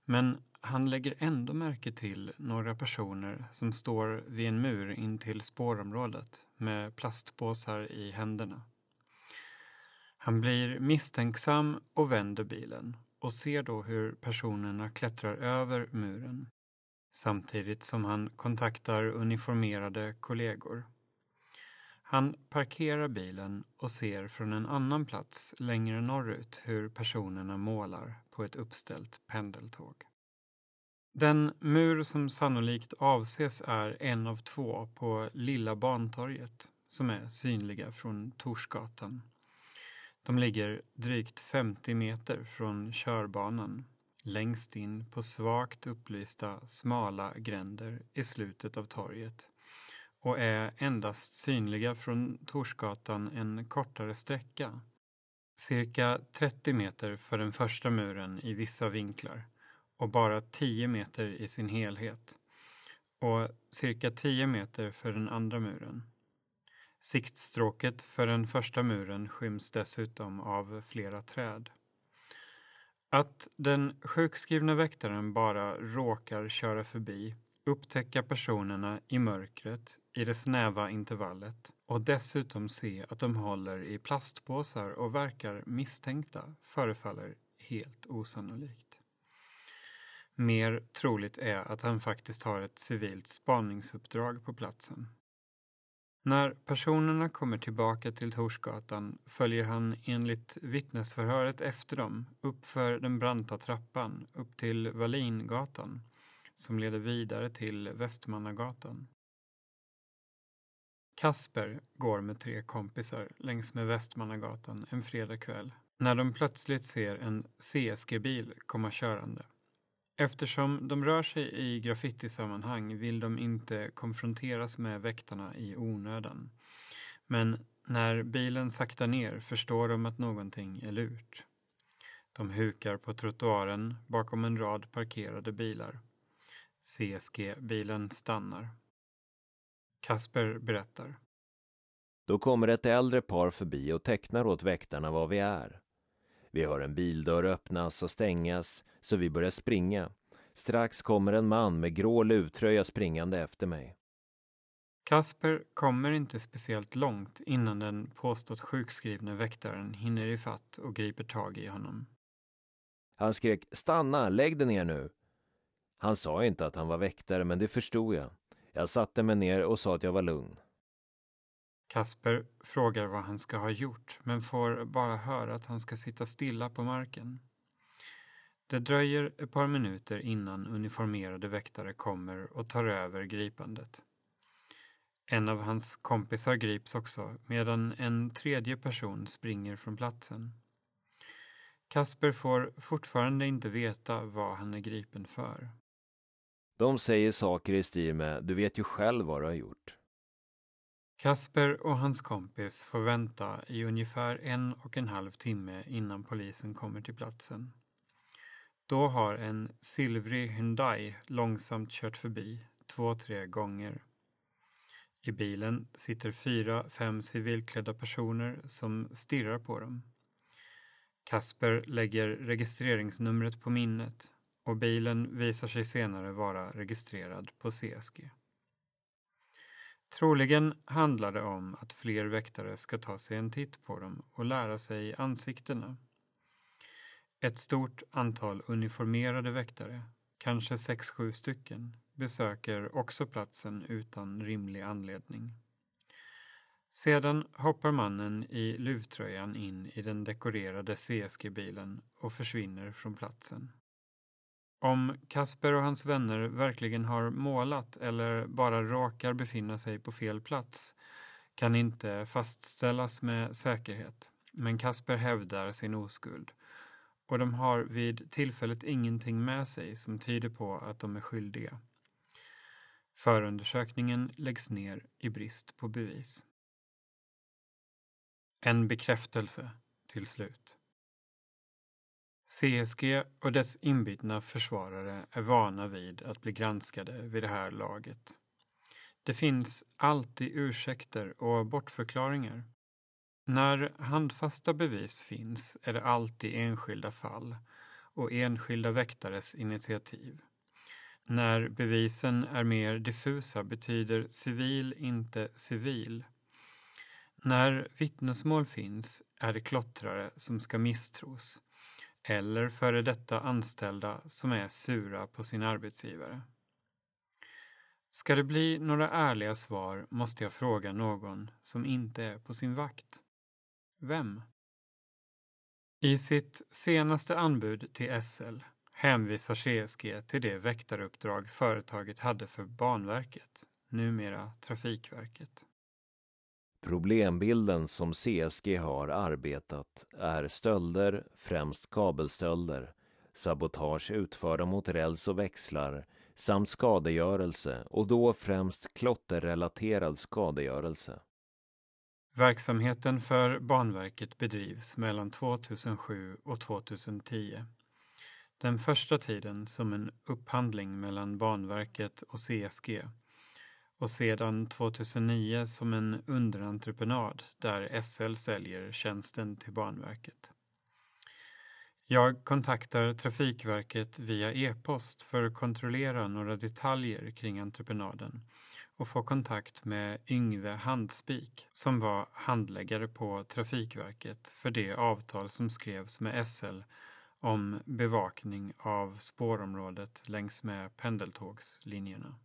[SPEAKER 1] Men han lägger ändå märke till några personer som står vid en mur in till spårområdet med plastpåsar i händerna. Han blir misstänksam och vänder bilen och ser då hur personerna klättrar över muren samtidigt som han kontaktar uniformerade kollegor. Han parkerar bilen och ser från en annan plats längre norrut hur personerna målar på ett uppställt pendeltåg. Den mur som sannolikt avses är en av två på Lilla Bantorget som är synliga från Torsgatan. De ligger drygt 50 meter från körbanan längst in på svagt upplysta smala gränder i slutet av torget och är endast synliga från Torsgatan en kortare sträcka. Cirka 30 meter för den första muren i vissa vinklar och bara 10 meter i sin helhet och cirka 10 meter för den andra muren. Siktstråket för den första muren skyms dessutom av flera träd. Att den sjukskrivna väktaren bara råkar köra förbi, upptäcka personerna i mörkret i det snäva intervallet och dessutom se att de håller i plastpåsar och verkar misstänkta förefaller helt osannolikt. Mer troligt är att han faktiskt har ett civilt spaningsuppdrag på platsen. När personerna kommer tillbaka till Torsgatan följer han enligt vittnesförhöret efter dem uppför den branta trappan upp till Wallingatan som leder vidare till Västmannagatan. Kasper går med tre kompisar längs med Västmannagatan en fredagkväll när de plötsligt ser en CSG-bil komma körande. Eftersom de rör sig i graffitisammanhang vill de inte konfronteras med väktarna i onödan. Men när bilen saktar ner förstår de att någonting är lurt. De hukar på trottoaren bakom en rad parkerade bilar. CSG-bilen stannar. Kasper berättar.
[SPEAKER 2] Då kommer ett äldre par förbi och tecknar åt väktarna vad vi är. Vi hör en bildörr öppnas och stängas så vi börjar springa. Strax kommer en man med grå luvtröja springande efter mig.
[SPEAKER 1] Kasper kommer inte speciellt långt innan den påstått sjukskrivne väktaren hinner ifatt och griper tag i honom.
[SPEAKER 2] Han skrek ”Stanna, lägg dig ner nu!” Han sa inte att han var väktare, men det förstod jag. Jag satte mig ner och sa att jag var lugn.
[SPEAKER 1] Kasper frågar vad han ska ha gjort, men får bara höra att han ska sitta stilla på marken. Det dröjer ett par minuter innan uniformerade väktare kommer och tar över gripandet. En av hans kompisar grips också, medan en tredje person springer från platsen. Kasper får fortfarande inte veta vad han är gripen för.
[SPEAKER 2] De säger saker i stil med ”du vet ju själv vad du har gjort”.
[SPEAKER 1] Kasper och hans kompis får vänta i ungefär en och en halv timme innan polisen kommer till platsen. Då har en silvrig Hyundai långsamt kört förbi två, tre gånger. I bilen sitter fyra, fem civilklädda personer som stirrar på dem. Kasper lägger registreringsnumret på minnet och bilen visar sig senare vara registrerad på CSG. Troligen handlar det om att fler väktare ska ta sig en titt på dem och lära sig ansiktena. Ett stort antal uniformerade väktare, kanske sex sju stycken, besöker också platsen utan rimlig anledning. Sedan hoppar mannen i luvtröjan in i den dekorerade CSG-bilen och försvinner från platsen. Om Kasper och hans vänner verkligen har målat eller bara råkar befinna sig på fel plats kan inte fastställas med säkerhet, men Kasper hävdar sin oskuld och de har vid tillfället ingenting med sig som tyder på att de är skyldiga. Förundersökningen läggs ner i brist på bevis. En bekräftelse till slut. CSG och dess inbitna försvarare är vana vid att bli granskade vid det här laget. Det finns alltid ursäkter och bortförklaringar. När handfasta bevis finns är det alltid enskilda fall och enskilda väktares initiativ. När bevisen är mer diffusa betyder civil inte civil. När vittnesmål finns är det klottrare som ska misstros eller före detta anställda som är sura på sin arbetsgivare. Ska det bli några ärliga svar måste jag fråga någon som inte är på sin vakt. Vem? I sitt senaste anbud till SL hänvisar CSG till det väktaruppdrag företaget hade för Banverket, numera Trafikverket.
[SPEAKER 2] Problembilden som CSG har arbetat är stölder, främst kabelstölder, sabotage utförda mot räls och växlar samt skadegörelse och då främst klotterrelaterad skadegörelse.
[SPEAKER 1] Verksamheten för Banverket bedrivs mellan 2007 och 2010. Den första tiden som en upphandling mellan Banverket och CSG och sedan 2009 som en underentreprenad där SL säljer tjänsten till Banverket. Jag kontaktar Trafikverket via e-post för att kontrollera några detaljer kring entreprenaden och få kontakt med Yngve Handspik som var handläggare på Trafikverket för det avtal som skrevs med SL om bevakning av spårområdet längs med pendeltågslinjerna.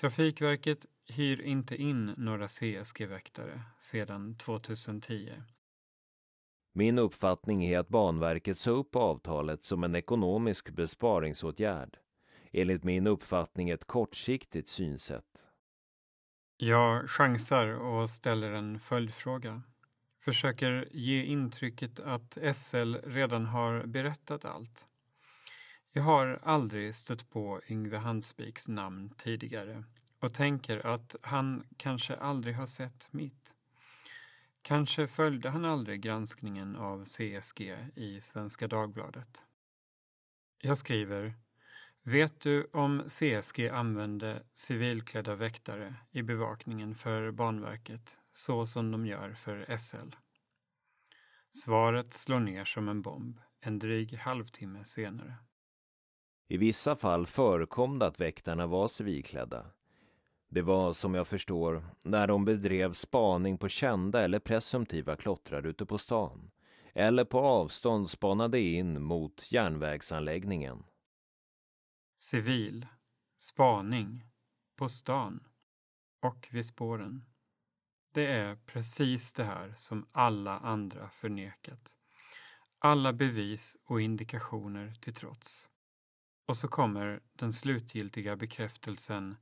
[SPEAKER 1] Trafikverket hyr inte in några CSG-väktare sedan 2010.
[SPEAKER 2] Min uppfattning är att Banverket sa upp avtalet som en ekonomisk besparingsåtgärd. Enligt min uppfattning ett kortsiktigt synsätt.
[SPEAKER 1] Jag chansar och ställer en följdfråga. Försöker ge intrycket att SL redan har berättat allt. Jag har aldrig stött på Yngve Handspiks namn tidigare och tänker att han kanske aldrig har sett mitt. Kanske följde han aldrig granskningen av CSG i Svenska Dagbladet. Jag skriver Vet du om CSG använde civilklädda väktare i bevakningen för Banverket så som de gör för SL? Svaret slår ner som en bomb en dryg halvtimme senare.
[SPEAKER 2] I vissa fall förekom det att väktarna var civilklädda. Det var, som jag förstår, när de bedrev spaning på kända eller presumtiva klottrare ute på stan eller på avstånd spanade in mot järnvägsanläggningen.
[SPEAKER 1] Civil, spaning, på stan och vid spåren. Det är precis det här som alla andra förnekat. Alla bevis och indikationer till trots. Och så kommer den slutgiltiga bekräftelsen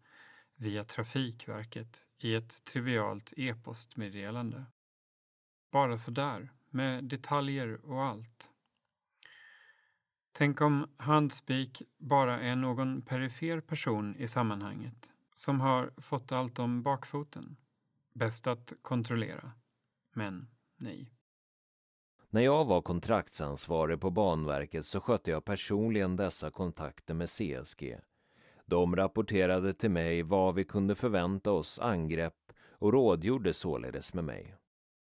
[SPEAKER 1] via Trafikverket i ett trivialt e-postmeddelande. Bara sådär, med detaljer och allt. Tänk om Handspik bara är någon perifer person i sammanhanget som har fått allt om bakfoten. Bäst att kontrollera. Men nej.
[SPEAKER 2] När jag var kontraktsansvarig på Banverket så skötte jag personligen dessa kontakter med CSG. De rapporterade till mig vad vi kunde förvänta oss angrepp och rådgjorde således med mig.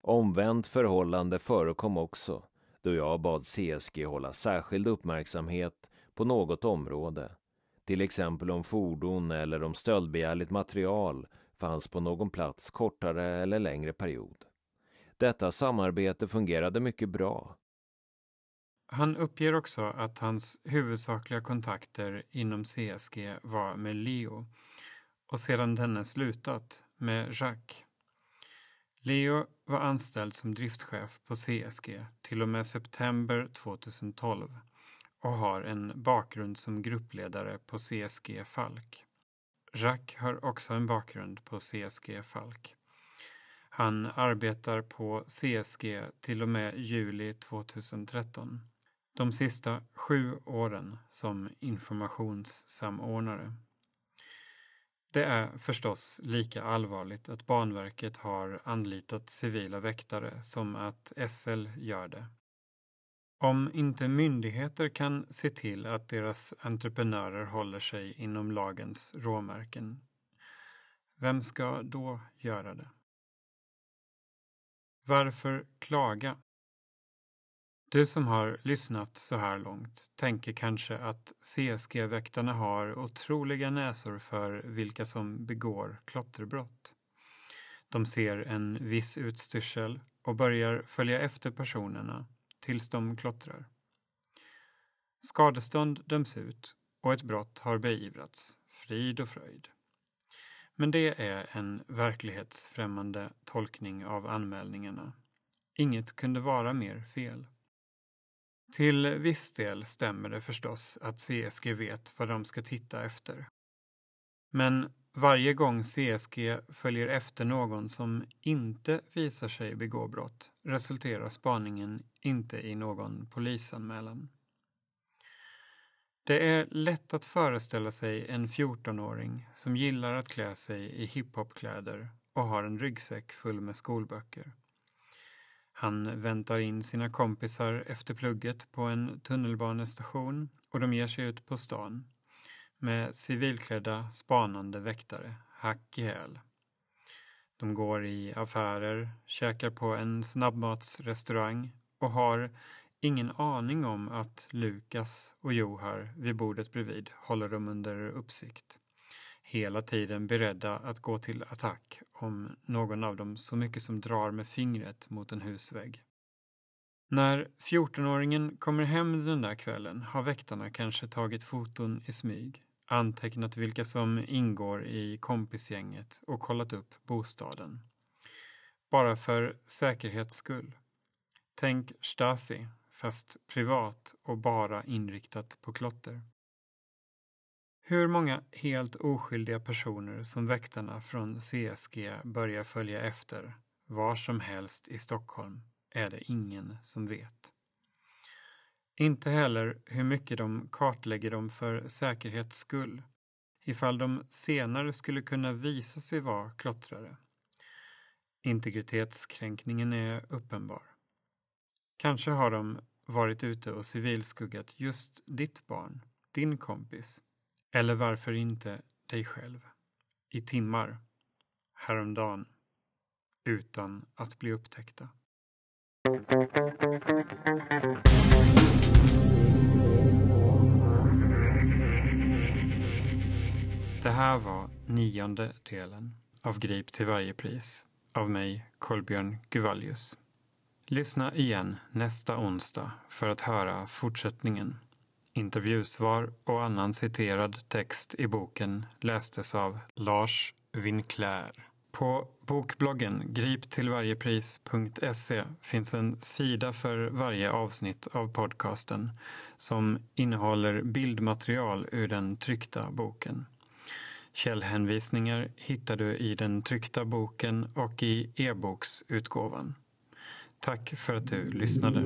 [SPEAKER 2] Omvänt förhållande förekom också då jag bad CSG hålla särskild uppmärksamhet på något område. Till exempel om fordon eller om stöldbegärligt material fanns på någon plats kortare eller längre period. Detta samarbete fungerade mycket bra.
[SPEAKER 1] Han uppger också att hans huvudsakliga kontakter inom CSG var med Leo och sedan denne slutat med Jacques. Leo var anställd som driftchef på CSG till och med september 2012 och har en bakgrund som gruppledare på CSG Falk. Jacques har också en bakgrund på CSG Falk. Han arbetar på CSG till och med juli 2013. De sista sju åren som informationssamordnare. Det är förstås lika allvarligt att Banverket har anlitat civila väktare som att SL gör det. Om inte myndigheter kan se till att deras entreprenörer håller sig inom lagens råmärken, vem ska då göra det? Varför klaga? Du som har lyssnat så här långt tänker kanske att CSG-väktarna har otroliga näsor för vilka som begår klotterbrott. De ser en viss utstyrsel och börjar följa efter personerna tills de klottrar. Skadestånd döms ut och ett brott har beivrats. Frid och fröjd. Men det är en verklighetsfrämmande tolkning av anmälningarna. Inget kunde vara mer fel. Till viss del stämmer det förstås att CSG vet vad de ska titta efter. Men varje gång CSG följer efter någon som inte visar sig begå brott resulterar spaningen inte i någon polisanmälan. Det är lätt att föreställa sig en 14-åring som gillar att klä sig i hiphopkläder och har en ryggsäck full med skolböcker. Han väntar in sina kompisar efter plugget på en tunnelbanestation och de ger sig ut på stan med civilklädda spanande väktare, hack i häl. De går i affärer, käkar på en snabbmatsrestaurang och har ingen aning om att Lukas och Johar vid bordet bredvid håller dem under uppsikt. Hela tiden beredda att gå till attack om någon av dem så mycket som drar med fingret mot en husvägg. När 14-åringen kommer hem den där kvällen har väktarna kanske tagit foton i smyg, antecknat vilka som ingår i kompisgänget och kollat upp bostaden. Bara för säkerhets skull. Tänk Stasi, fast privat och bara inriktat på klotter. Hur många helt oskyldiga personer som väktarna från CSG börjar följa efter var som helst i Stockholm är det ingen som vet. Inte heller hur mycket de kartlägger dem för säkerhets skull, ifall de senare skulle kunna visa sig vara klottrare. Integritetskränkningen är uppenbar. Kanske har de varit ute och civilskuggat just ditt barn, din kompis, eller varför inte dig själv, i timmar, häromdagen, utan att bli upptäckta. Det här var nionde delen av Grip till varje pris av mig, Kolbjörn Guvallius. Lyssna igen nästa onsdag för att höra fortsättningen. Intervjusvar och annan citerad text i boken lästes av Lars Winclair. På bokbloggen griptillvarjepris.se finns en sida för varje avsnitt av podcasten som innehåller bildmaterial ur den tryckta boken. Källhänvisningar hittar du i den tryckta boken och i e-boksutgåvan. Tack för att du lyssnade.